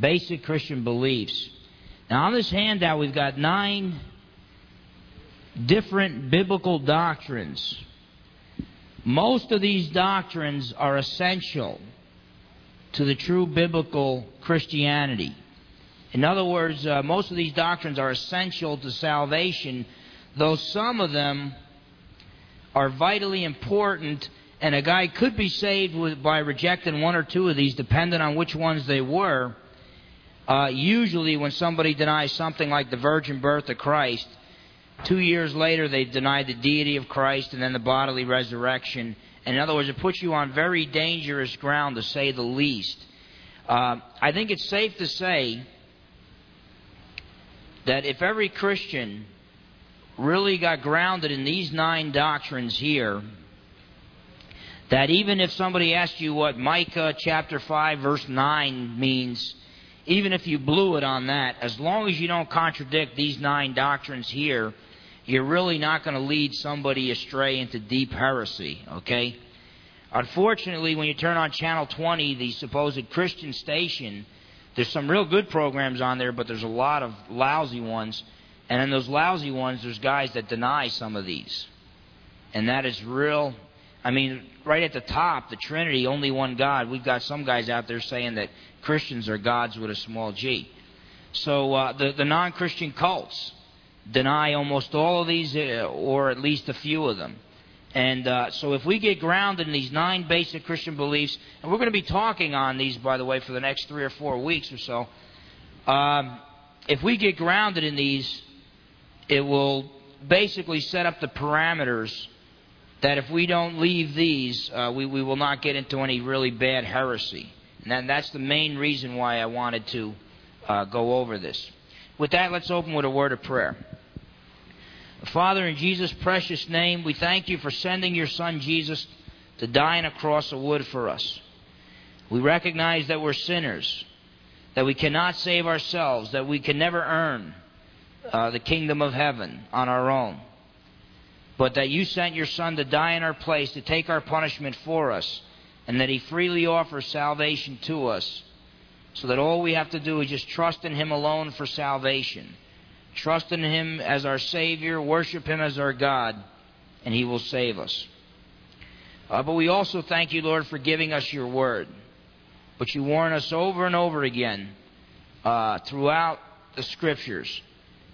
basic Christian beliefs. Now, on this handout, we've got nine different biblical doctrines. Most of these doctrines are essential to the true biblical Christianity. In other words, uh, most of these doctrines are essential to salvation, though some of them are vitally important, and a guy could be saved with, by rejecting one or two of these, depending on which ones they were. Uh, usually, when somebody denies something like the virgin birth of Christ, two years later they deny the deity of Christ and then the bodily resurrection. And in other words, it puts you on very dangerous ground, to say the least. Uh, I think it's safe to say that if every Christian really got grounded in these nine doctrines here, that even if somebody asked you what Micah chapter 5 verse 9 means, even if you blew it on that, as long as you don't contradict these nine doctrines here, you're really not going to lead somebody astray into deep heresy, okay? Unfortunately, when you turn on Channel 20, the supposed Christian station, there's some real good programs on there, but there's a lot of lousy ones. And in those lousy ones, there's guys that deny some of these. And that is real. I mean, right at the top, the Trinity, only one God. We've got some guys out there saying that Christians are gods with a small g. So uh, the, the non Christian cults deny almost all of these, uh, or at least a few of them. And uh, so, if we get grounded in these nine basic Christian beliefs, and we're going to be talking on these, by the way, for the next three or four weeks or so, um, if we get grounded in these, it will basically set up the parameters that if we don't leave these, uh, we, we will not get into any really bad heresy. And that, that's the main reason why I wanted to uh, go over this. With that, let's open with a word of prayer. Father, in Jesus' precious name, we thank you for sending your Son Jesus to die on a cross of wood for us. We recognize that we're sinners, that we cannot save ourselves, that we can never earn uh, the kingdom of heaven on our own, but that you sent your Son to die in our place, to take our punishment for us, and that He freely offers salvation to us, so that all we have to do is just trust in Him alone for salvation. Trust in Him as our Savior, worship Him as our God, and He will save us. Uh, but we also thank you, Lord, for giving us your word. But you warn us over and over again uh, throughout the Scriptures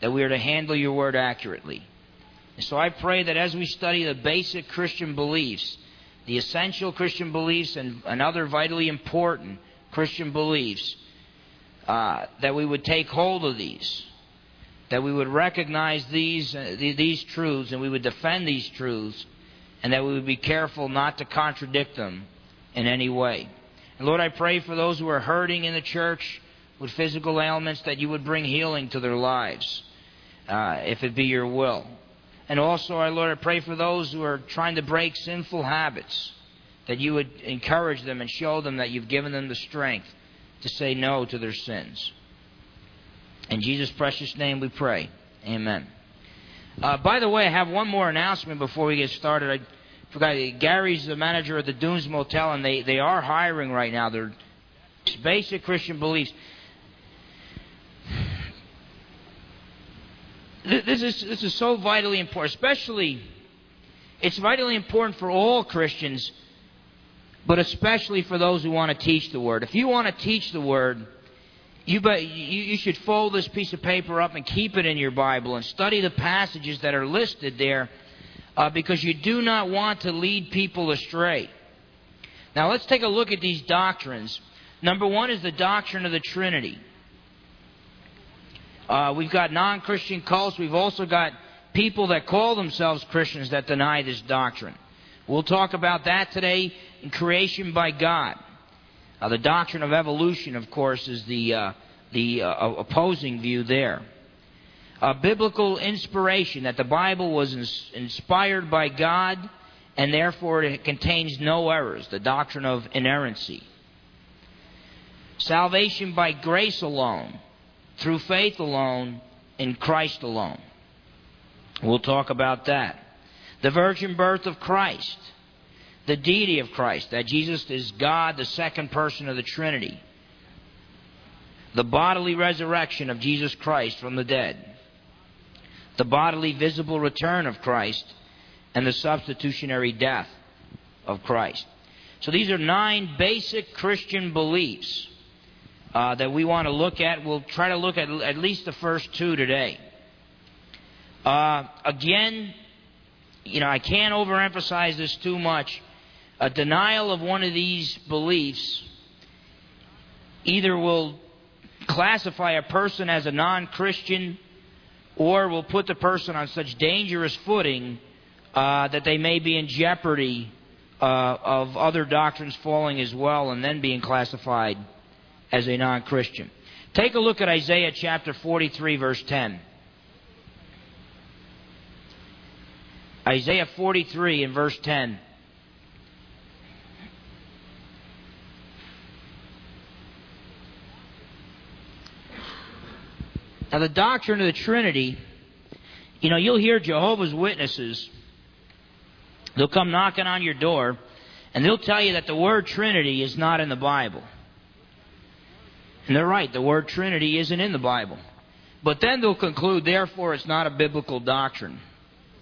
that we are to handle your word accurately. And so I pray that as we study the basic Christian beliefs, the essential Christian beliefs, and, and other vitally important Christian beliefs, uh, that we would take hold of these, that we would recognize these, uh, these truths, and we would defend these truths, and that we would be careful not to contradict them in any way. And Lord, I pray for those who are hurting in the church with physical ailments that you would bring healing to their lives, uh, if it be your will. And also, our Lord, I pray for those who are trying to break sinful habits, that you would encourage them and show them that you've given them the strength to say no to their sins. In Jesus' precious name we pray. Amen. Uh, by the way, I have one more announcement before we get started. I forgot Gary's the manager of the Dunes Motel, and they, they are hiring right now. They're basic Christian beliefs. This is, this is so vitally important, especially, it's vitally important for all Christians, but especially for those who want to teach the Word. If you want to teach the Word, you, bet, you, you should fold this piece of paper up and keep it in your Bible and study the passages that are listed there uh, because you do not want to lead people astray. Now, let's take a look at these doctrines. Number one is the doctrine of the Trinity. Uh, we've got non Christian cults. We've also got people that call themselves Christians that deny this doctrine. We'll talk about that today in creation by God. Uh, the doctrine of evolution, of course, is the, uh, the uh, opposing view there. Biblical inspiration, that the Bible was ins- inspired by God and therefore it contains no errors, the doctrine of inerrancy. Salvation by grace alone, through faith alone, in Christ alone. We'll talk about that. The virgin birth of Christ, the deity of Christ, that Jesus is God, the second person of the Trinity. the bodily resurrection of Jesus Christ from the dead, the bodily visible return of Christ, and the substitutionary death of Christ. So these are nine basic Christian beliefs uh, that we want to look at. We'll try to look at at least the first two today. Uh, again, you know, I can't overemphasize this too much. A denial of one of these beliefs either will classify a person as a non Christian or will put the person on such dangerous footing uh, that they may be in jeopardy uh, of other doctrines falling as well and then being classified as a non Christian. Take a look at Isaiah chapter 43, verse 10. Isaiah 43 and verse 10. Now, the doctrine of the Trinity, you know, you'll hear Jehovah's Witnesses. They'll come knocking on your door, and they'll tell you that the word Trinity is not in the Bible. And they're right, the word Trinity isn't in the Bible. But then they'll conclude, therefore, it's not a biblical doctrine.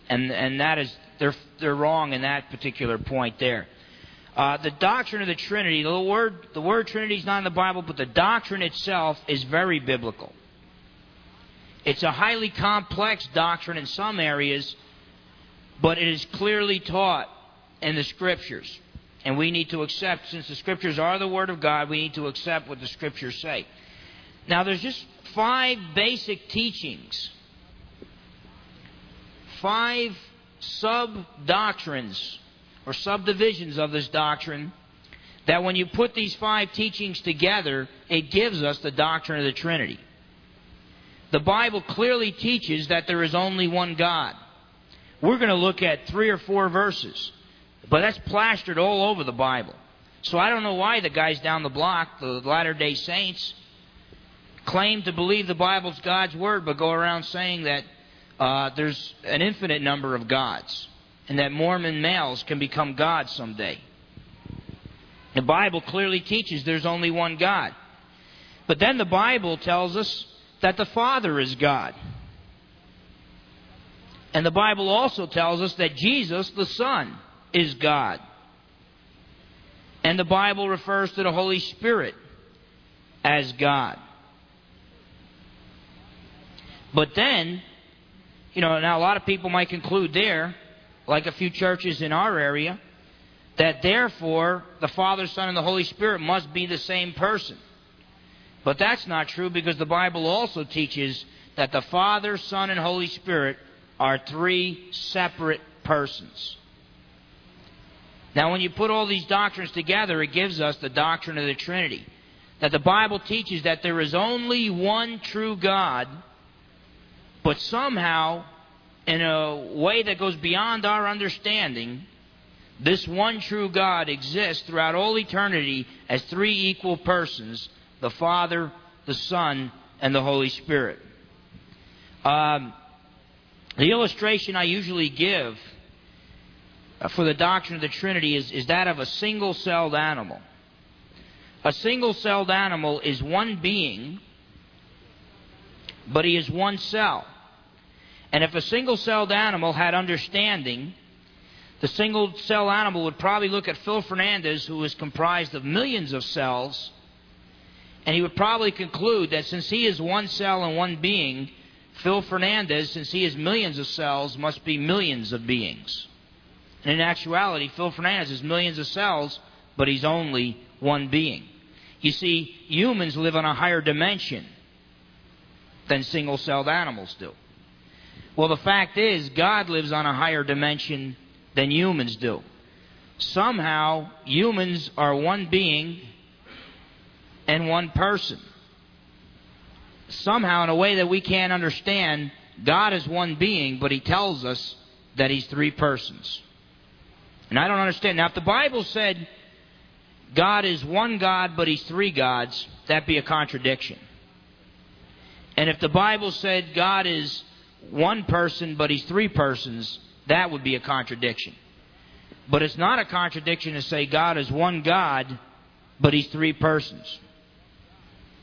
And, and that is, they're, they're wrong in that particular point there. Uh, the doctrine of the Trinity, the word, the word Trinity is not in the Bible, but the doctrine itself is very biblical. It's a highly complex doctrine in some areas, but it is clearly taught in the Scriptures. And we need to accept, since the Scriptures are the Word of God, we need to accept what the Scriptures say. Now, there's just five basic teachings, five sub doctrines or subdivisions of this doctrine that when you put these five teachings together, it gives us the doctrine of the Trinity. The Bible clearly teaches that there is only one God. We're going to look at three or four verses, but that's plastered all over the Bible. So I don't know why the guys down the block, the Latter day Saints, claim to believe the Bible's God's Word, but go around saying that uh, there's an infinite number of gods and that Mormon males can become gods someday. The Bible clearly teaches there's only one God. But then the Bible tells us that the Father is God. And the Bible also tells us that Jesus, the Son, is God. And the Bible refers to the Holy Spirit as God. But then, you know, now a lot of people might conclude there, like a few churches in our area, that therefore the Father, Son, and the Holy Spirit must be the same person. But that's not true because the Bible also teaches that the Father, Son, and Holy Spirit are three separate persons. Now, when you put all these doctrines together, it gives us the doctrine of the Trinity. That the Bible teaches that there is only one true God, but somehow, in a way that goes beyond our understanding, this one true God exists throughout all eternity as three equal persons the Father, the Son, and the Holy Spirit. Um, the illustration I usually give Uh, for the doctrine of the Trinity is, is that of a single celled animal. A single celled animal is one being, but he is one cell. And if a single celled animal had understanding, the single cell animal would probably look at Phil Fernandes, who is comprised of millions of cells, and he would probably conclude that since he is one cell and one being, Phil Fernandes, since he is millions of cells, must be millions of beings. And in actuality, Phil Fernandes is millions of cells, but he's only one being. You see, humans live on a higher dimension than single celled animals do. Well, the fact is, God lives on a higher dimension than humans do. Somehow, humans are one being and one person. Somehow, in a way that we can't understand, God is one being, but He tells us that He's three persons. And I don't understand. Now, if the Bible said God is one God, but He's three gods, that'd be a contradiction. And if the Bible said God is one person, but He's three persons, that would be a contradiction. But it's not a contradiction to say God is one God, but He's three persons.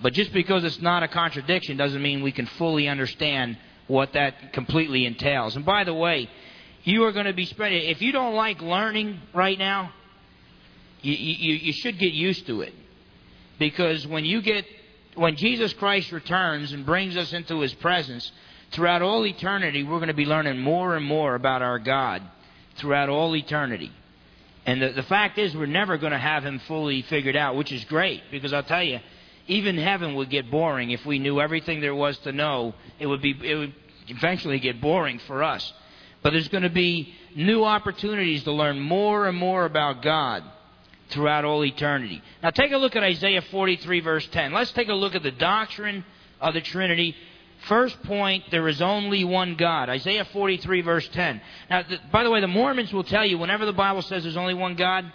But just because it's not a contradiction doesn't mean we can fully understand what that completely entails. And by the way, you are going to be spending, if you don't like learning right now, you, you, you should get used to it. Because when you get, when Jesus Christ returns and brings us into his presence, throughout all eternity, we're going to be learning more and more about our God throughout all eternity. And the, the fact is, we're never going to have him fully figured out, which is great, because I'll tell you, even heaven would get boring if we knew everything there was to know. It would be, it would eventually get boring for us. But there's going to be new opportunities to learn more and more about God throughout all eternity. Now take a look at Isaiah 43 verse 10. Let's take a look at the doctrine of the Trinity. First point, there is only one God. Isaiah 43 verse 10. Now, by the way, the Mormons will tell you whenever the Bible says there's only one God,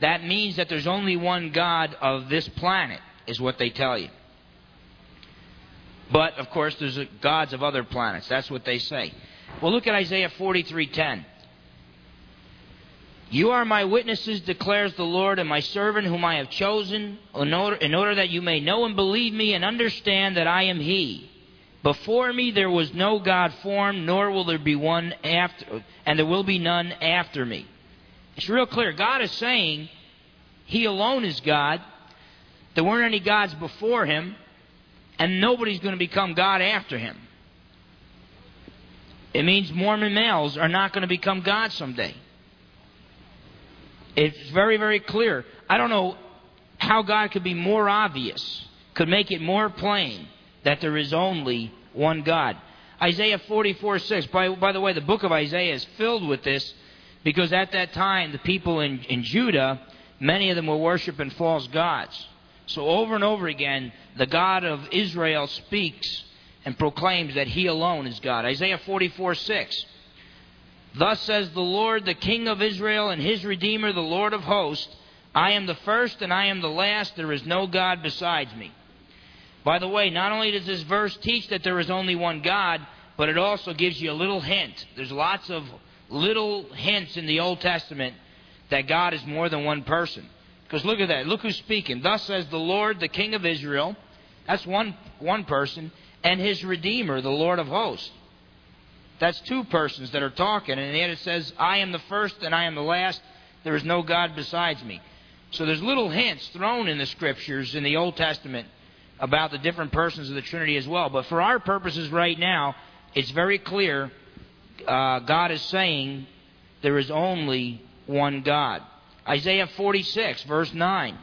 that means that there's only one God of this planet, is what they tell you. But, of course, there's gods of other planets. That's what they say. Well, look at Isaiah 43:10. You are my witnesses, declares the Lord, and my servant whom I have chosen, in order, in order, that you may know and believe me and understand that I am He. Before me there was no God formed, nor will there be one after, and there will be none after me. It's real clear. God is saying He alone is God. There weren't any gods before Him, and nobody's going to become God after Him. It means Mormon males are not going to become God someday. It's very, very clear. I don't know how God could be more obvious, could make it more plain that there is only one God. Isaiah 44 6. By, by the way, the book of Isaiah is filled with this because at that time, the people in, in Judah, many of them were worshiping false gods. So over and over again, the God of Israel speaks and proclaims that he alone is God. Isaiah 44 6. Thus says the Lord, the King of Israel and his Redeemer, the Lord of hosts I am the first and I am the last. There is no God besides me. By the way, not only does this verse teach that there is only one God, but it also gives you a little hint. There's lots of little hints in the Old Testament that God is more than one person. Because look at that. Look who's speaking. Thus says the Lord, the King of Israel. That's one, one person. And his Redeemer, the Lord of hosts. That's two persons that are talking, and yet it says, I am the first and I am the last. There is no God besides me. So there's little hints thrown in the scriptures in the Old Testament about the different persons of the Trinity as well. But for our purposes right now, it's very clear uh, God is saying there is only one God. Isaiah 46, verse 9.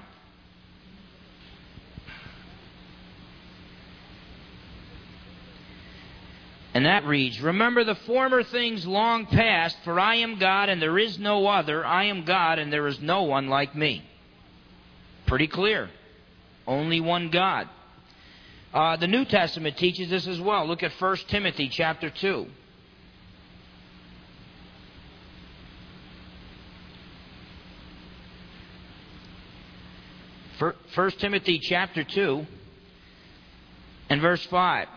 And that reads Remember the former things long past, for I am God and there is no other. I am God and there is no one like me. Pretty clear. Only one God. Uh, the New Testament teaches this as well. Look at 1 Timothy chapter 2. First Timothy chapter 2 and verse 5.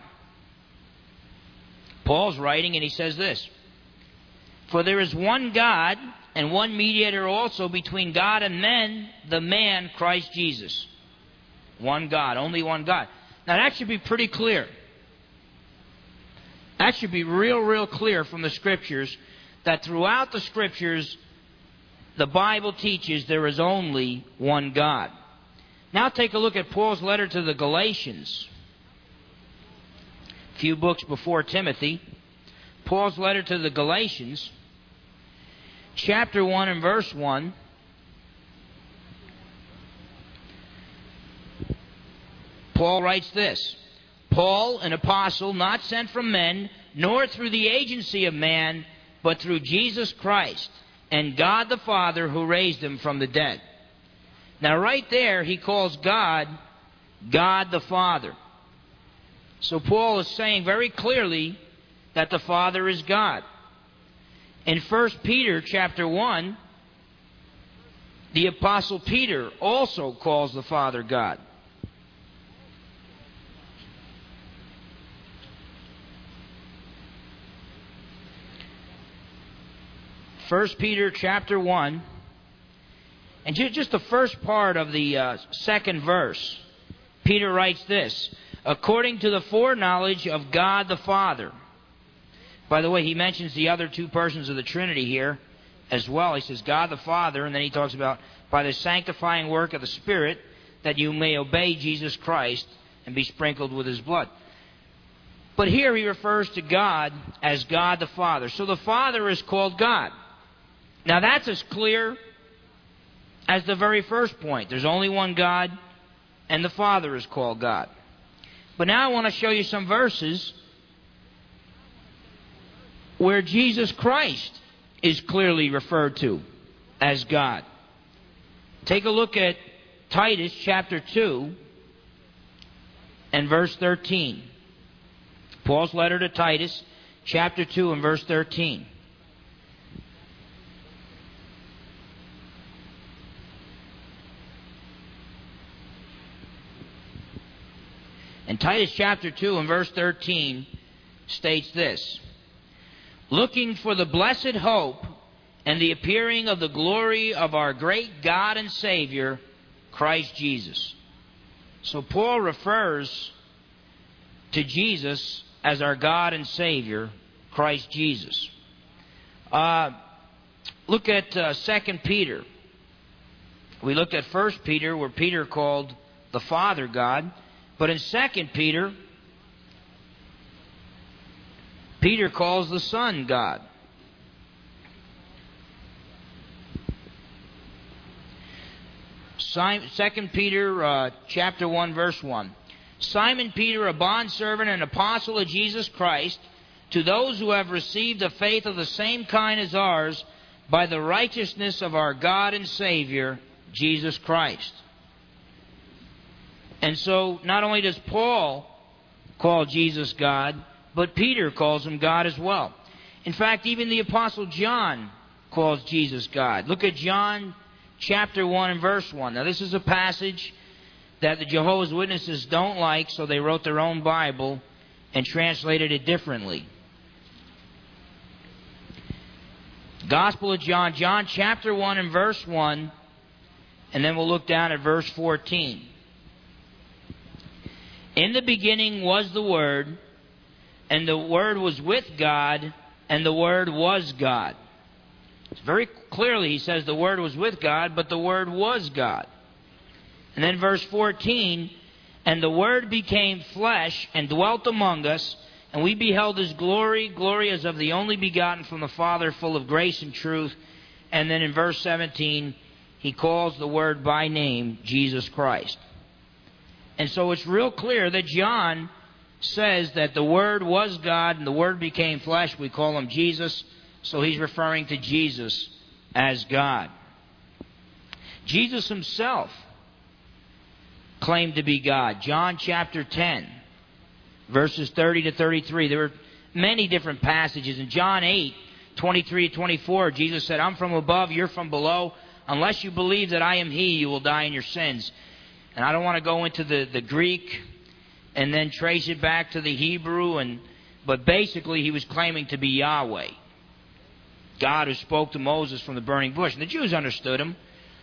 Paul's writing and he says this For there is one God and one mediator also between God and men, the man Christ Jesus. One God, only one God. Now that should be pretty clear. That should be real, real clear from the Scriptures that throughout the Scriptures, the Bible teaches there is only one God. Now take a look at Paul's letter to the Galatians few books before Timothy, Paul's letter to the Galatians, chapter 1 and verse 1. Paul writes this Paul, an apostle, not sent from men, nor through the agency of man, but through Jesus Christ and God the Father who raised him from the dead. Now, right there, he calls God God the Father. So Paul is saying very clearly that the Father is God. In 1 Peter chapter 1, the apostle Peter also calls the Father God. First Peter chapter 1 and just the first part of the uh, second verse Peter writes this according to the foreknowledge of God the Father. By the way, he mentions the other two persons of the Trinity here as well. He says God the Father, and then he talks about by the sanctifying work of the Spirit that you may obey Jesus Christ and be sprinkled with his blood. But here he refers to God as God the Father. So the Father is called God. Now that's as clear as the very first point. There's only one God, and the Father is called God. But now I want to show you some verses where Jesus Christ is clearly referred to as God. Take a look at Titus chapter 2 and verse 13. Paul's letter to Titus, chapter 2 and verse 13. And Titus chapter 2 and verse 13 states this Looking for the blessed hope and the appearing of the glory of our great God and Savior, Christ Jesus. So Paul refers to Jesus as our God and Savior, Christ Jesus. Uh, look at uh, 2 Peter. We looked at 1 Peter, where Peter called the Father God. But in 2 Peter, Peter calls the Son God. Second Peter uh, chapter 1 verse 1. Simon Peter, a bondservant and apostle of Jesus Christ, to those who have received a faith of the same kind as ours, by the righteousness of our God and Savior, Jesus Christ. And so, not only does Paul call Jesus God, but Peter calls him God as well. In fact, even the Apostle John calls Jesus God. Look at John chapter 1 and verse 1. Now, this is a passage that the Jehovah's Witnesses don't like, so they wrote their own Bible and translated it differently. Gospel of John, John chapter 1 and verse 1, and then we'll look down at verse 14. In the beginning was the Word, and the Word was with God, and the Word was God. It's very clearly he says the Word was with God, but the Word was God. And then verse 14, and the Word became flesh and dwelt among us, and we beheld his glory, glory as of the only begotten from the Father, full of grace and truth. And then in verse 17, he calls the Word by name, Jesus Christ. And so it's real clear that John says that the Word was God and the Word became flesh. We call him Jesus. So he's referring to Jesus as God. Jesus himself claimed to be God. John chapter 10, verses 30 to 33. There were many different passages. In John 8, 23 to 24, Jesus said, I'm from above, you're from below. Unless you believe that I am He, you will die in your sins. And I don't want to go into the, the Greek and then trace it back to the Hebrew, and but basically he was claiming to be Yahweh. God who spoke to Moses from the burning bush. And the Jews understood him.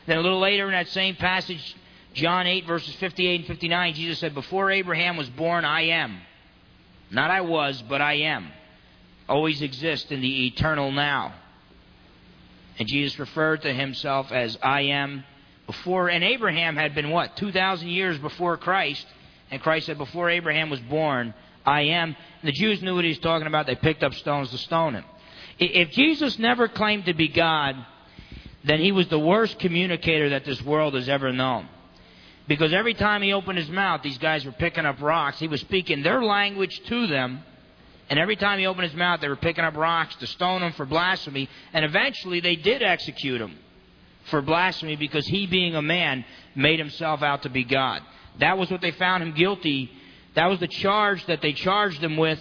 Then a little later in that same passage, John 8, verses 58 and 59, Jesus said, Before Abraham was born, I am. Not I was, but I am. Always exist in the eternal now. And Jesus referred to himself as I am before. And Abraham had been what? 2,000 years before Christ. And Christ said, Before Abraham was born, I am. And the Jews knew what he was talking about. They picked up stones to stone him. If Jesus never claimed to be God, then he was the worst communicator that this world has ever known. Because every time he opened his mouth, these guys were picking up rocks. He was speaking their language to them. And every time he opened his mouth, they were picking up rocks to stone him for blasphemy. And eventually they did execute him for blasphemy because he, being a man, made himself out to be God. That was what they found him guilty. That was the charge that they charged him with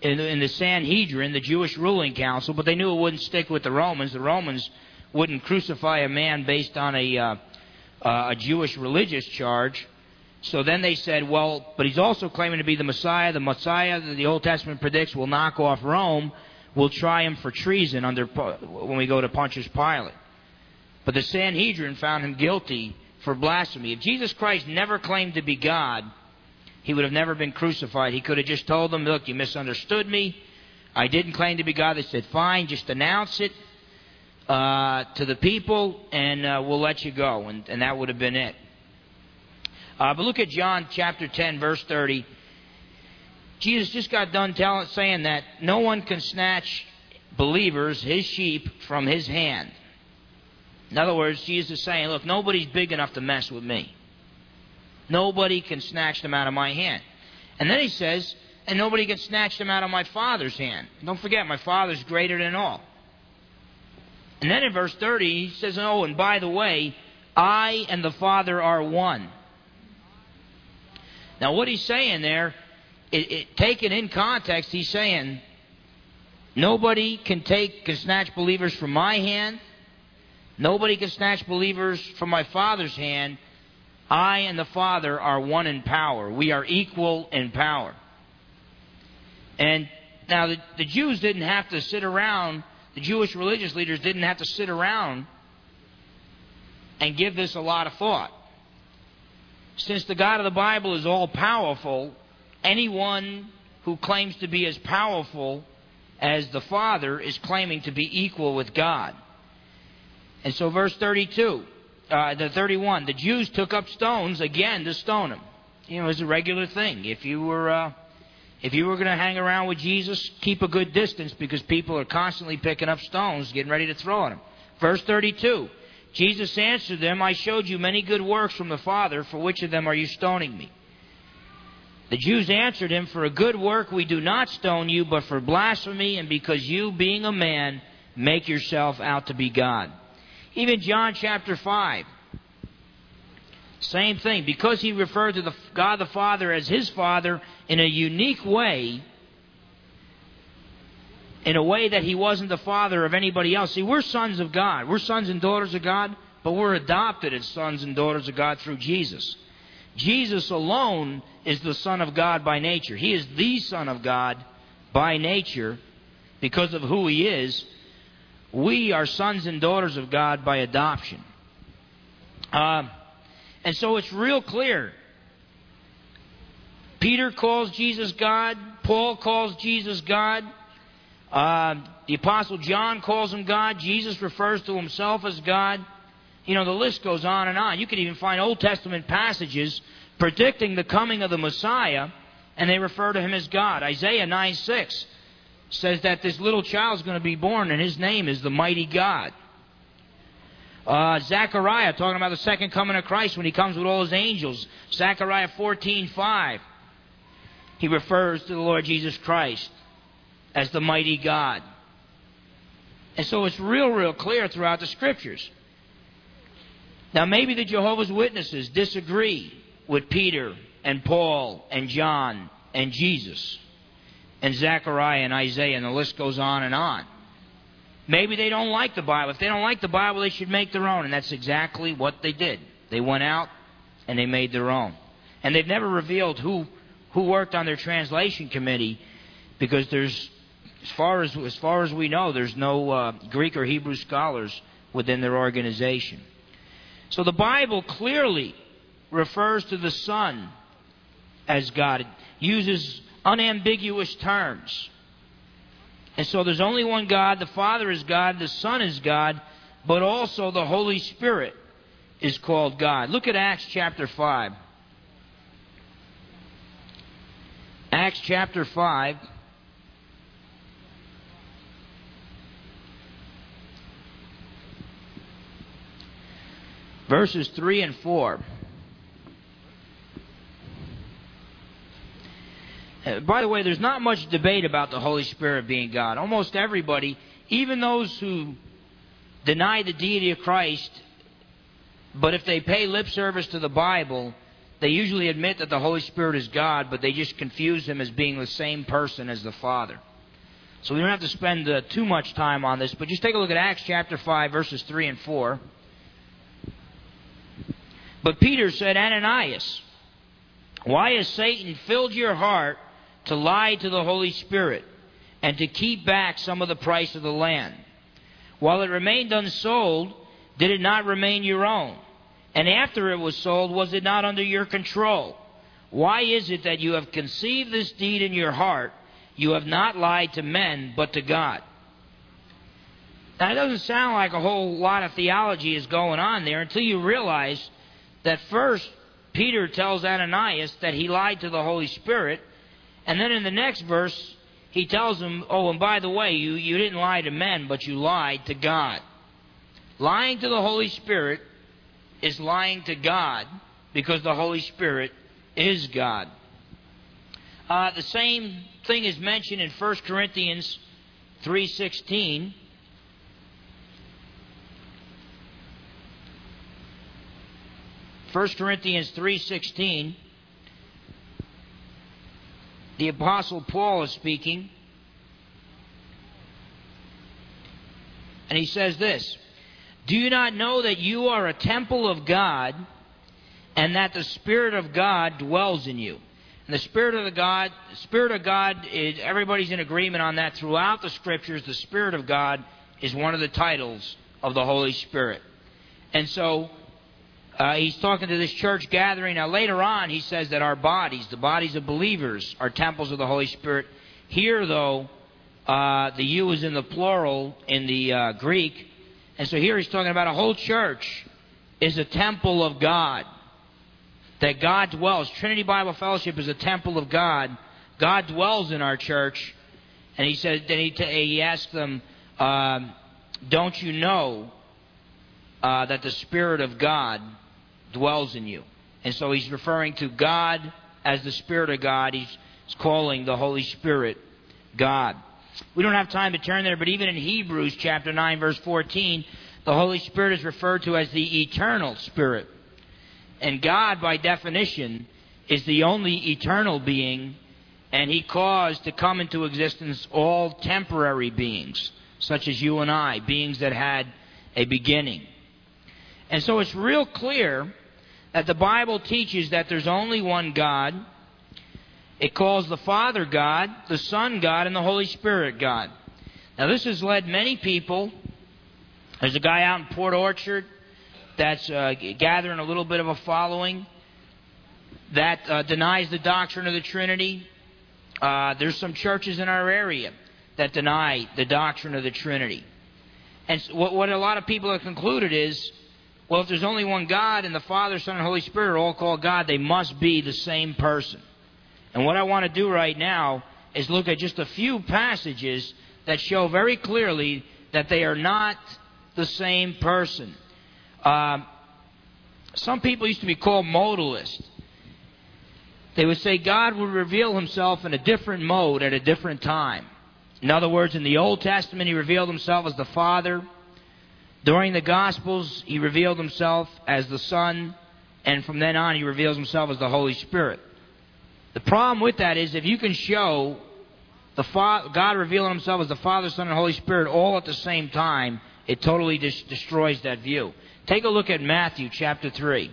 in, in the Sanhedrin, the Jewish ruling council. But they knew it wouldn't stick with the Romans. The Romans wouldn't crucify a man based on a uh, uh, a Jewish religious charge. So then they said, well, but he's also claiming to be the Messiah. The Messiah that the Old Testament predicts will knock off Rome. We'll try him for treason under when we go to Pontius Pilate. But the Sanhedrin found him guilty for blasphemy. If Jesus Christ never claimed to be God, he would have never been crucified. He could have just told them, Look, you misunderstood me. I didn't claim to be God. They said, Fine, just announce it uh, to the people, and uh, we'll let you go. And, and that would have been it. Uh, but look at John chapter 10, verse 30. Jesus just got done telling, saying that no one can snatch believers, his sheep, from his hand. In other words, Jesus is saying, Look, nobody's big enough to mess with me. Nobody can snatch them out of my hand. And then he says, and nobody can snatch them out of my Father's hand. Don't forget, my Father's greater than all. And then in verse 30, he says, Oh, and by the way, I and the Father are one. Now, what he's saying there, it, it, taken in context, he's saying, Nobody can take can snatch believers from my hand. Nobody can snatch believers from my Father's hand. I and the Father are one in power. We are equal in power. And now the, the Jews didn't have to sit around, the Jewish religious leaders didn't have to sit around and give this a lot of thought. Since the God of the Bible is all powerful, anyone who claims to be as powerful as the Father is claiming to be equal with God. And so, verse 32 uh, the 31, the Jews took up stones again to stone him. You know, it's a regular thing. If you were uh, if you were going to hang around with Jesus, keep a good distance because people are constantly picking up stones, getting ready to throw at him. Verse 32. Jesus answered them, I showed you many good works from the Father. For which of them are you stoning me? The Jews answered him, For a good work we do not stone you, but for blasphemy, and because you, being a man, make yourself out to be God. Even John chapter 5. Same thing. Because he referred to the God the Father as his Father in a unique way, in a way that he wasn't the father of anybody else. See, we're sons of God. We're sons and daughters of God, but we're adopted as sons and daughters of God through Jesus. Jesus alone is the Son of God by nature. He is the Son of God by nature because of who he is we are sons and daughters of God by adoption. Uh, and so it's real clear. Peter calls Jesus God. Paul calls Jesus God. Uh, the Apostle John calls him God. Jesus refers to himself as God. You know, the list goes on and on. You can even find Old Testament passages predicting the coming of the Messiah, and they refer to him as God. Isaiah 9 6 says that this little child is going to be born, and his name is the mighty God. Uh, Zechariah talking about the second coming of Christ when he comes with all his angels. Zechariah 14:5. He refers to the Lord Jesus Christ as the mighty God. And so it's real, real clear throughout the scriptures. Now, maybe the Jehovah's Witnesses disagree with Peter and Paul and John and Jesus and Zechariah and Isaiah, and the list goes on and on. Maybe they don't like the Bible. If they don't like the Bible, they should make their own. And that's exactly what they did. They went out and they made their own. And they've never revealed who, who worked on their translation committee because there's, as far as, as, far as we know, there's no uh, Greek or Hebrew scholars within their organization. So the Bible clearly refers to the Son as God. It uses unambiguous terms. And so there's only one God. The Father is God, the Son is God, but also the Holy Spirit is called God. Look at Acts chapter 5. Acts chapter 5. Verses 3 and 4. Uh, by the way, there's not much debate about the Holy Spirit being God. Almost everybody, even those who deny the deity of Christ, but if they pay lip service to the Bible, they usually admit that the Holy Spirit is God, but they just confuse him as being the same person as the Father. So we don't have to spend uh, too much time on this, but just take a look at Acts chapter 5, verses 3 and 4. But Peter said, Ananias, why has Satan filled your heart to lie to the Holy Spirit and to keep back some of the price of the land. While it remained unsold, did it not remain your own? And after it was sold, was it not under your control? Why is it that you have conceived this deed in your heart? You have not lied to men, but to God. Now, it doesn't sound like a whole lot of theology is going on there until you realize that first, Peter tells Ananias that he lied to the Holy Spirit, and then in the next verse, he tells him, Oh, and by the way, you, you didn't lie to men, but you lied to God. Lying to the Holy Spirit is lying to God because the Holy Spirit is God. Uh, the same thing is mentioned in 1 Corinthians 3.16. First Corinthians 3:16 the apostle Paul is speaking and he says this Do you not know that you are a temple of God and that the spirit of God dwells in you and the Spirit of the God, Spirit of God, is, everybody's in agreement on that throughout the Scriptures. The Spirit of God is one of the titles of the Holy Spirit. And so uh, he's talking to this church gathering. Now, later on, he says that our bodies, the bodies of believers, are temples of the Holy Spirit. Here, though, uh, the you is in the plural in the uh, Greek. And so here he's talking about a whole church is a temple of God that God dwells. Trinity Bible Fellowship is a temple of God. God dwells in our church. And he said, then he, he asked them, uh, Don't you know uh, that the Spirit of God dwells in you? And so he's referring to God as the Spirit of God. He's calling the Holy Spirit God. We don't have time to turn there, but even in Hebrews chapter 9, verse 14, the Holy Spirit is referred to as the eternal Spirit. And God, by definition, is the only eternal being, and He caused to come into existence all temporary beings, such as you and I, beings that had a beginning. And so it's real clear that the Bible teaches that there's only one God. It calls the Father God, the Son God, and the Holy Spirit God. Now, this has led many people. There's a guy out in Port Orchard that's uh, gathering a little bit of a following that uh, denies the doctrine of the Trinity. Uh, there's some churches in our area that deny the doctrine of the Trinity. And what, what a lot of people have concluded is well, if there's only one God and the Father, Son, and Holy Spirit are all called God, they must be the same person. And what I want to do right now is look at just a few passages that show very clearly that they are not the same person. Um, some people used to be called modalists. They would say God would reveal himself in a different mode at a different time. In other words, in the Old Testament, he revealed himself as the Father. During the Gospels, he revealed himself as the Son. And from then on, he reveals himself as the Holy Spirit. The problem with that is if you can show the Fa- God revealing himself as the Father, Son, and Holy Spirit all at the same time, it totally dis- destroys that view. Take a look at Matthew chapter 3.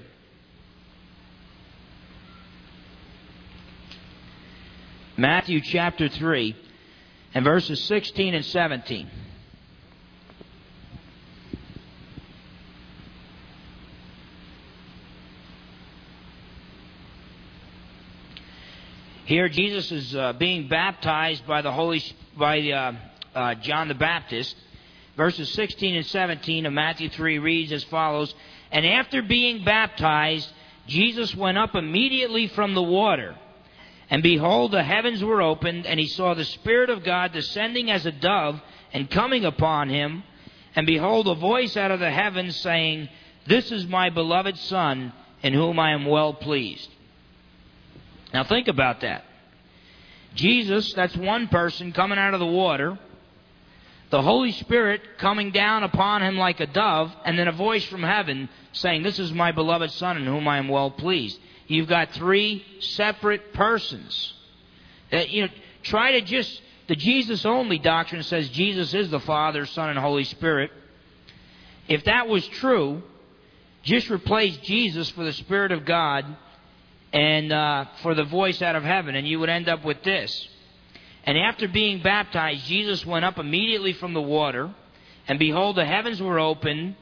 Matthew chapter 3 and verses 16 and 17. Here, Jesus is uh, being baptized by the Holy by uh, uh, John the Baptist, verses 16 and 17 of Matthew 3 reads as follows And after being baptized, Jesus went up immediately from the water. And behold, the heavens were opened, and he saw the Spirit of God descending as a dove and coming upon him. And behold, a voice out of the heavens saying, This is my beloved Son, in whom I am well pleased. Now think about that. Jesus, that's one person coming out of the water the Holy Spirit coming down upon him like a dove, and then a voice from heaven saying, This is my beloved Son in whom I am well pleased. You've got three separate persons. Uh, you know, try to just, the Jesus only doctrine says Jesus is the Father, Son, and Holy Spirit. If that was true, just replace Jesus for the Spirit of God and uh, for the voice out of heaven, and you would end up with this. And after being baptized, Jesus went up immediately from the water, and behold, the heavens were opened,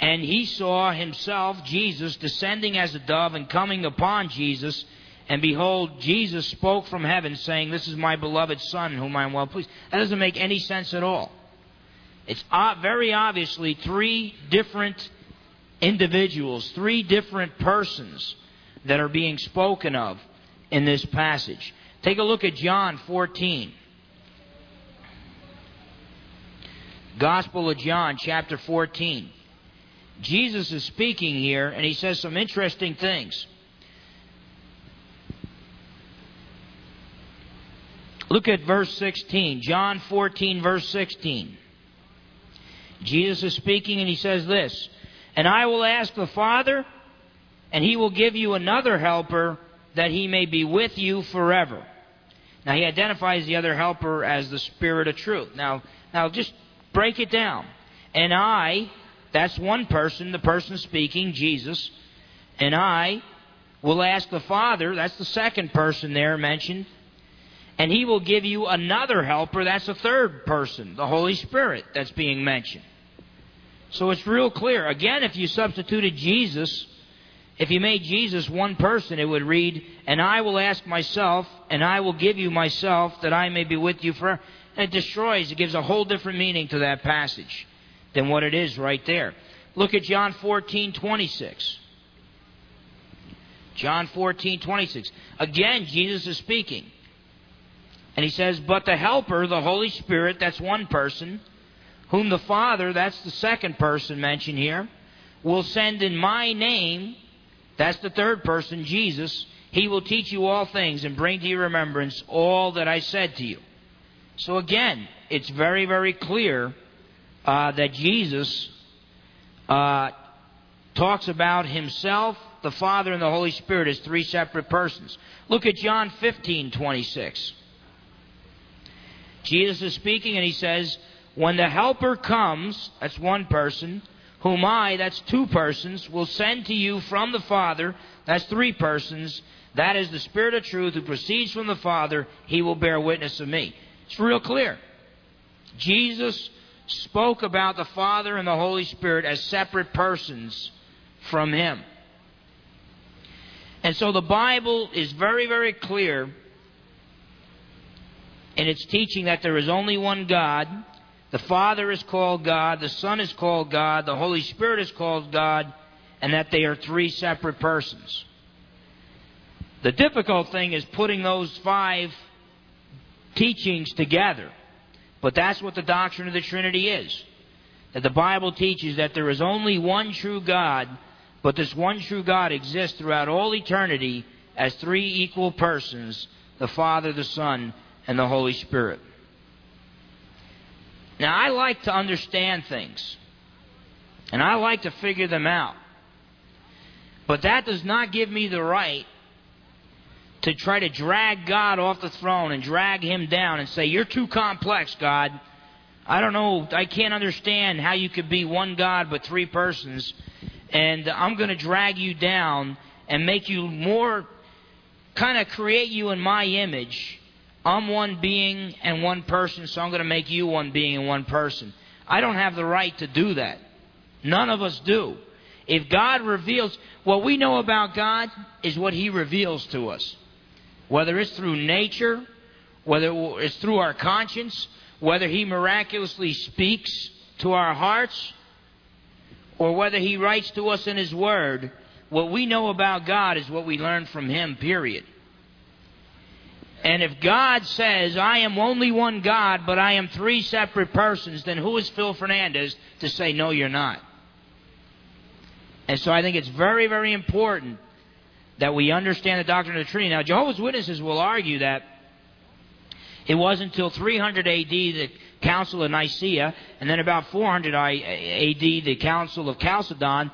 And he saw himself, Jesus, descending as a dove and coming upon Jesus. And behold, Jesus spoke from heaven, saying, This is my beloved Son, whom I am well pleased. That doesn't make any sense at all. It's very obviously three different individuals, three different persons that are being spoken of in this passage. Take a look at John 14. Gospel of John, chapter 14. Jesus is speaking here, and he says some interesting things. Look at verse 16. John 14, verse 16. Jesus is speaking, and he says this And I will ask the Father, and he will give you another helper, that he may be with you forever. Now, he identifies the other helper as the Spirit of truth. Now, now just break it down. And I, that's one person, the person speaking, Jesus, and I will ask the Father, that's the second person there mentioned, and he will give you another helper, that's the third person, the Holy Spirit that's being mentioned. So it's real clear. Again, if you substituted Jesus, if you made Jesus one person, it would read, And I will ask myself, and I will give you myself, that I may be with you forever. And it destroys, it gives a whole different meaning to that passage than what it is right there. Look at John 14, 26. John 14, 26. Again, Jesus is speaking. And he says, But the Helper, the Holy Spirit, that's one person, whom the Father, that's the second person mentioned here, will send in my name, that's the third person, Jesus, he will teach you all things and bring to your remembrance all that I said to you. So again, it's very, very clear uh, that Jesus uh, talks about himself, the Father, and the Holy Spirit as three separate persons. Look at John 15, 26. Jesus is speaking and he says, When the Helper comes, that's one person, whom I, that's two persons, will send to you from the Father, that's three persons, that is the Spirit of truth who proceeds from the Father, he will bear witness of me. It's real clear. Jesus spoke about the Father and the Holy Spirit as separate persons from Him. And so the Bible is very, very clear in its teaching that there is only one God. The Father is called God, the Son is called God, the Holy Spirit is called God, and that they are three separate persons. The difficult thing is putting those five teachings together. But that's what the doctrine of the Trinity is. That the Bible teaches that there is only one true God, but this one true God exists throughout all eternity as three equal persons the Father, the Son, and the Holy Spirit. Now, I like to understand things, and I like to figure them out. But that does not give me the right to try to drag God off the throne and drag him down and say, You're too complex, God. I don't know. I can't understand how you could be one God but three persons. And I'm going to drag you down and make you more, kind of create you in my image. I'm one being and one person, so I'm going to make you one being and one person. I don't have the right to do that. None of us do. If God reveals, what we know about God is what He reveals to us whether it's through nature, whether it's through our conscience, whether He miraculously speaks to our hearts, or whether He writes to us in His Word, what we know about God is what we learn from Him, period. And if God says, I am only one God, but I am three separate persons, then who is Phil Fernandes to say, no, you're not? And so I think it's very, very important that we understand the doctrine of the Trinity. Now, Jehovah's Witnesses will argue that it wasn't until 300 AD the Council of Nicaea, and then about 400 AD the Council of Chalcedon,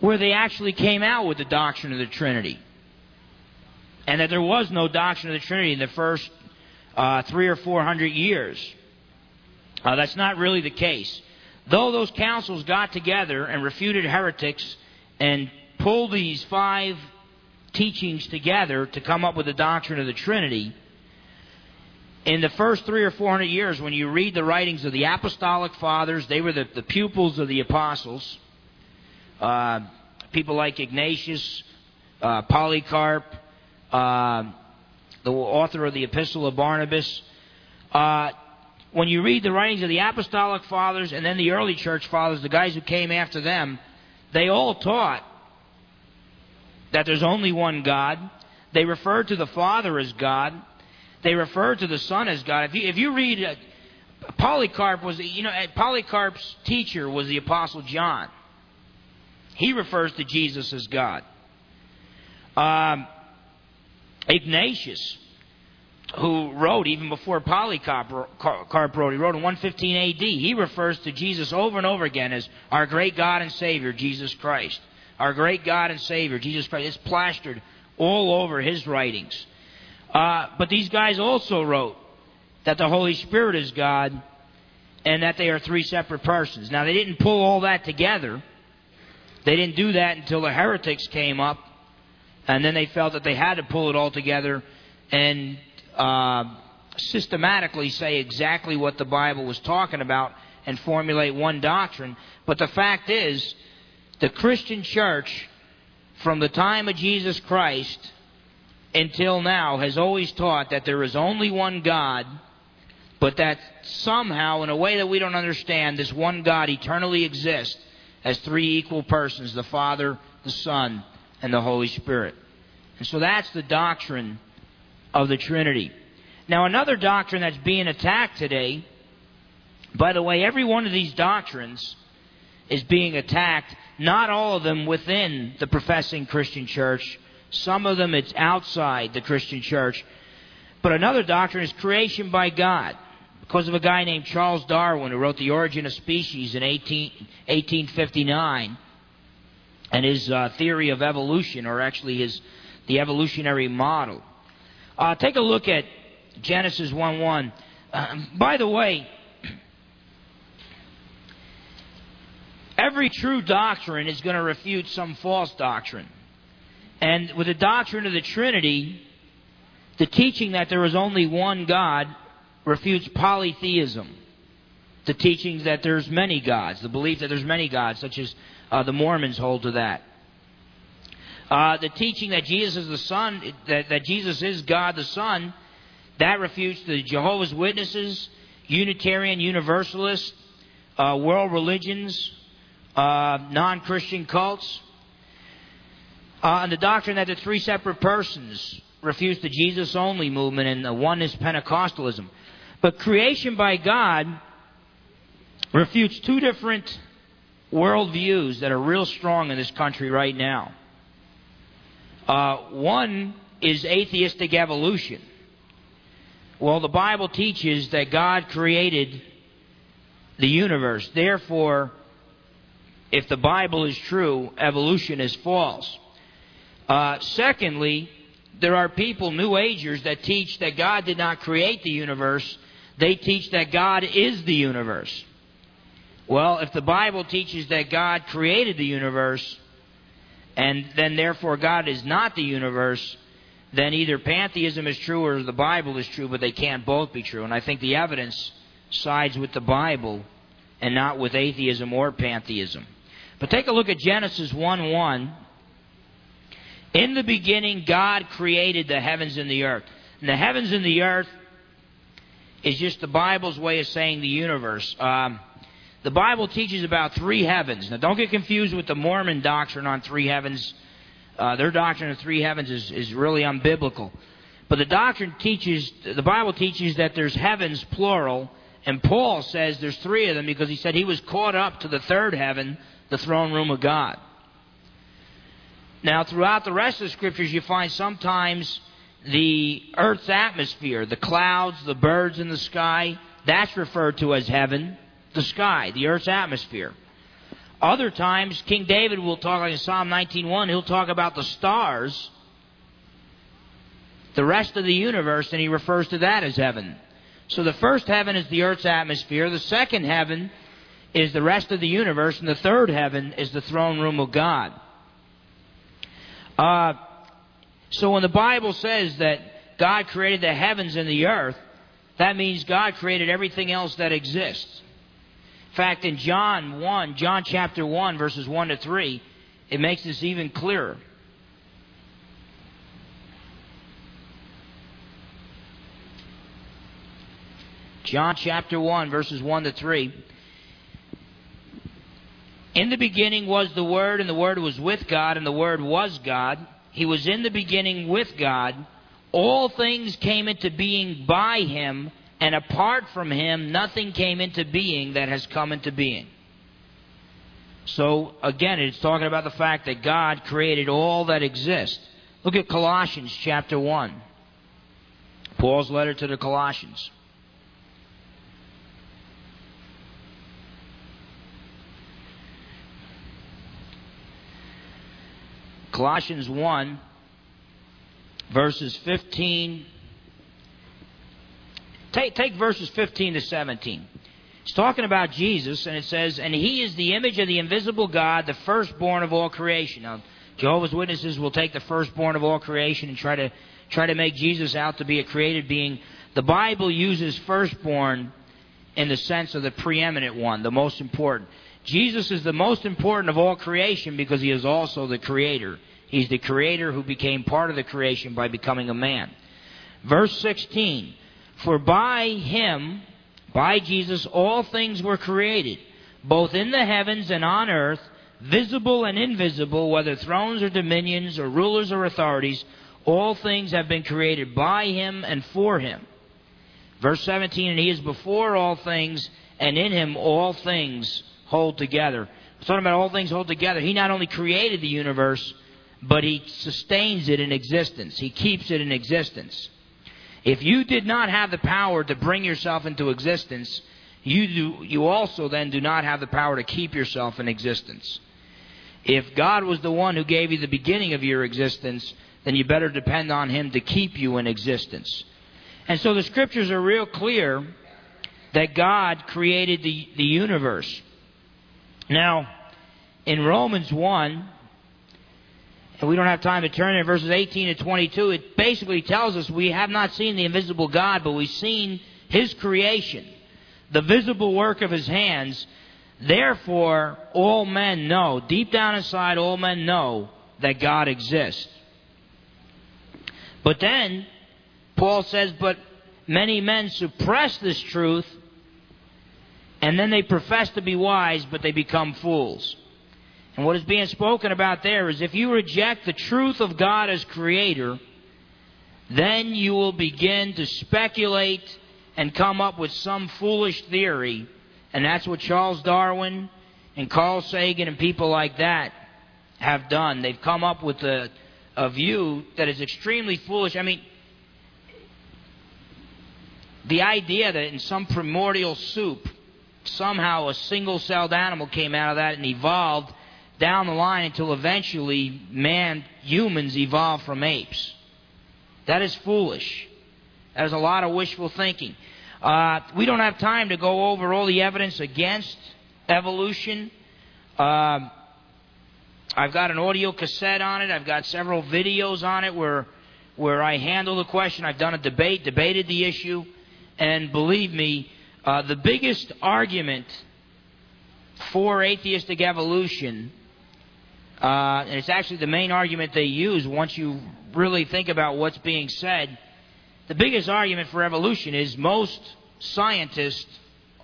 where they actually came out with the doctrine of the Trinity. And that there was no doctrine of the Trinity in the first uh, three or four hundred years. Uh, that's not really the case. Though those councils got together and refuted heretics and pulled these five teachings together to come up with the doctrine of the Trinity, in the first three or four hundred years, when you read the writings of the apostolic fathers, they were the, the pupils of the apostles. Uh, people like Ignatius, uh, Polycarp, uh, the author of the Epistle of Barnabas. Uh, when you read the writings of the apostolic fathers and then the early church fathers, the guys who came after them, they all taught that there's only one God. They referred to the Father as God. They referred to the Son as God. If you, if you read, uh, Polycarp was, you know, Polycarp's teacher was the Apostle John. He refers to Jesus as God. Um, Ignatius, who wrote even before Polycarp wrote, he wrote in 115 AD. He refers to Jesus over and over again as our great God and Savior, Jesus Christ. Our great God and Savior, Jesus Christ. It's plastered all over his writings. Uh, but these guys also wrote that the Holy Spirit is God and that they are three separate persons. Now, they didn't pull all that together. They didn't do that until the heretics came up, and then they felt that they had to pull it all together and uh, systematically say exactly what the Bible was talking about and formulate one doctrine. But the fact is, the Christian church, from the time of Jesus Christ until now, has always taught that there is only one God, but that somehow, in a way that we don't understand, this one God eternally exists as three equal persons the Father, the Son, and the Holy Spirit. And so that's the doctrine of the Trinity. Now, another doctrine that's being attacked today, by the way, every one of these doctrines is being attacked, not all of them within the professing Christian church, some of them it's outside the Christian church. But another doctrine is creation by God. Because of a guy named Charles Darwin who wrote The Origin of Species in 18, 1859 and his uh, theory of evolution, or actually his the evolutionary model. Uh, take a look at Genesis 1 1. Uh, by the way, every true doctrine is going to refute some false doctrine. And with the doctrine of the Trinity, the teaching that there is only one God refutes polytheism. The teachings that there's many gods, the belief that there's many gods, such as uh, the Mormons hold to that. Uh, the teaching that Jesus is the Son, that, that Jesus is God the Son, that refutes the Jehovah's Witnesses, Unitarian Universalists, uh, world religions, uh, non Christian cults. Uh, and the doctrine that the three separate persons refuse the Jesus only movement and the oneness Pentecostalism. But creation by God refutes two different worldviews that are real strong in this country right now. Uh, one is atheistic evolution. Well, the Bible teaches that God created the universe. Therefore, if the Bible is true, evolution is false. Uh, secondly, there are people, New Agers, that teach that God did not create the universe. They teach that God is the universe. Well, if the Bible teaches that God created the universe, and then therefore God is not the universe, then either pantheism is true or the Bible is true, but they can't both be true. And I think the evidence sides with the Bible and not with atheism or pantheism. But take a look at Genesis 1 1. In the beginning, God created the heavens and the earth. And the heavens and the earth is just the Bible's way of saying the universe. Um, the Bible teaches about three heavens. Now, don't get confused with the Mormon doctrine on three heavens. Uh, their doctrine of three heavens is, is really unbiblical. But the doctrine teaches, the Bible teaches that there's heavens, plural, and Paul says there's three of them because he said he was caught up to the third heaven, the throne room of God. Now, throughout the rest of the scriptures, you find sometimes the earth's atmosphere, the clouds, the birds in the sky, that's referred to as heaven the sky, the earth's atmosphere. Other times, King David will talk, like in Psalm 19.1, he'll talk about the stars, the rest of the universe, and he refers to that as heaven. So the first heaven is the earth's atmosphere. The second heaven is the rest of the universe. And the third heaven is the throne room of God. Uh, so when the Bible says that God created the heavens and the earth, that means God created everything else that exists. Fact, in John 1, John chapter 1, verses 1 to 3, it makes this even clearer. John chapter 1, verses 1 to 3. In the beginning was the Word, and the Word was with God, and the Word was God. He was in the beginning with God. All things came into being by Him, and apart from Him, nothing came into being that has come into being. So, again, it's talking about the fact that God created all that exists. Look at Colossians chapter 1. Paul's letter to the Colossians. Colossians 1, verses 15. Take, take verses 15 to 17. It's talking about Jesus, and it says, And he is the image of the invisible God, the firstborn of all creation. Now, Jehovah's Witnesses will take the firstborn of all creation and try to try to make Jesus out to be a created being. The Bible uses firstborn in the sense of the preeminent one, the most important. Jesus is the most important of all creation because he is also the creator. He's the creator who became part of the creation by becoming a man. Verse 16 For by him, by Jesus, all things were created, both in the heavens and on earth, visible and invisible, whether thrones or dominions or rulers or authorities. All things have been created by him and for him. Verse 17 And he is before all things, and in him all things hold together. It's talking about all things hold together. He not only created the universe, but he sustains it in existence. He keeps it in existence. If you did not have the power to bring yourself into existence, you, do, you also then do not have the power to keep yourself in existence. If God was the one who gave you the beginning of your existence, then you better depend on Him to keep you in existence. And so the scriptures are real clear that God created the, the universe. Now, in Romans 1, and we don't have time to turn in verses 18 to 22, it basically tells us we have not seen the invisible God, but we've seen His creation, the visible work of His hands. Therefore, all men know, deep down inside, all men know that God exists. But then, Paul says, but many men suppress this truth, and then they profess to be wise, but they become fools. And what is being spoken about there is if you reject the truth of God as creator, then you will begin to speculate and come up with some foolish theory. And that's what Charles Darwin and Carl Sagan and people like that have done. They've come up with a, a view that is extremely foolish. I mean, the idea that in some primordial soup, somehow a single celled animal came out of that and evolved down the line until eventually man, humans, evolve from apes. That is foolish. That is a lot of wishful thinking. Uh, we don't have time to go over all the evidence against evolution. Uh, I've got an audio cassette on it. I've got several videos on it where where I handle the question. I've done a debate, debated the issue, and believe me, uh, the biggest argument for atheistic evolution uh, and it's actually the main argument they use once you really think about what's being said. The biggest argument for evolution is most scientists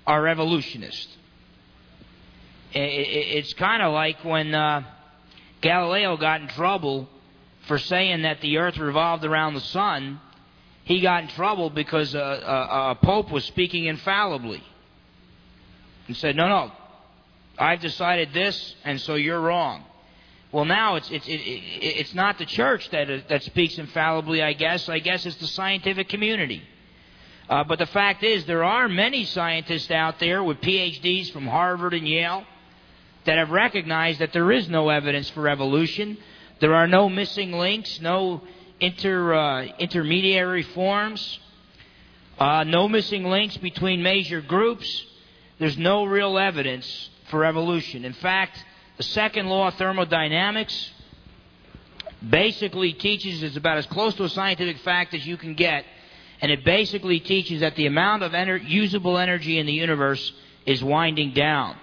are evolutionists. It's kind of like when uh, Galileo got in trouble for saying that the earth revolved around the sun. He got in trouble because a, a, a pope was speaking infallibly and said, No, no, I've decided this, and so you're wrong. Well, now it's it's it, it, it's not the church that that speaks infallibly. I guess I guess it's the scientific community. Uh, but the fact is, there are many scientists out there with PhDs from Harvard and Yale that have recognized that there is no evidence for evolution. There are no missing links, no inter uh, intermediary forms, uh, no missing links between major groups. There's no real evidence for evolution. In fact the second law of thermodynamics basically teaches it's about as close to a scientific fact as you can get. And it basically teaches that the amount of ener- usable energy in the universe is winding down.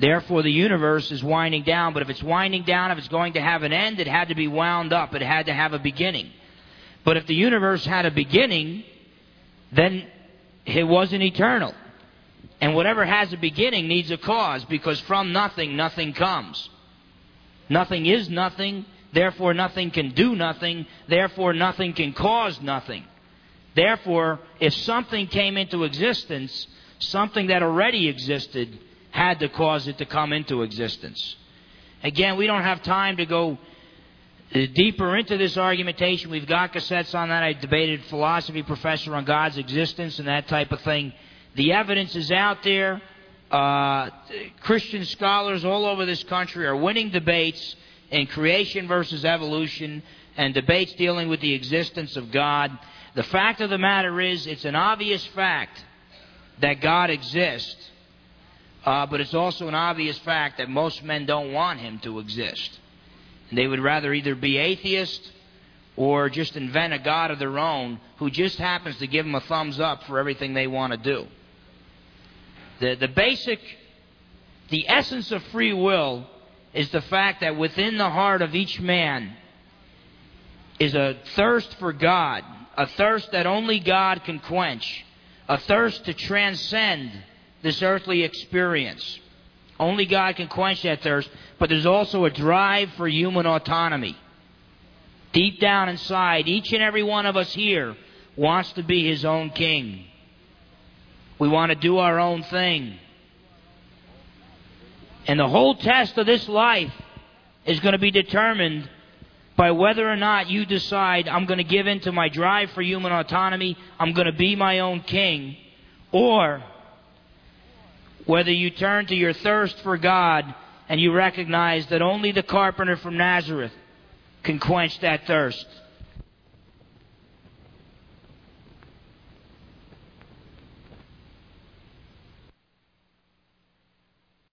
Therefore, the universe is winding down. But if it's winding down, if it's going to have an end, it had to be wound up. It had to have a beginning. But if the universe had a beginning, then it wasn't eternal. And whatever has a beginning needs a cause, because from nothing, nothing comes. Nothing is nothing, therefore nothing can do nothing, therefore nothing can cause nothing. Therefore, if something came into existence, something that already existed had to cause it to come into existence. Again, we don't have time to go uh, deeper into this argumentation. We've got cassettes on that. I debated philosophy professor on God's existence and that type of thing. The evidence is out there. Uh, Christian scholars all over this country are winning debates in creation versus evolution and debates dealing with the existence of God. The fact of the matter is, it's an obvious fact that God exists, uh, but it's also an obvious fact that most men don't want Him to exist. They would rather either be atheist or just invent a God of their own who just happens to give them a thumbs up for everything they want to do. The, the basic, the essence of free will is the fact that within the heart of each man is a thirst for God, a thirst that only God can quench, a thirst to transcend this earthly experience. Only God can quench that thirst, but there's also a drive for human autonomy. Deep down inside, each and every one of us here wants to be his own king. We want to do our own thing. And the whole test of this life is going to be determined by whether or not you decide I'm going to give in to my drive for human autonomy, I'm going to be my own king, or whether you turn to your thirst for God and you recognize that only the carpenter from Nazareth can quench that thirst.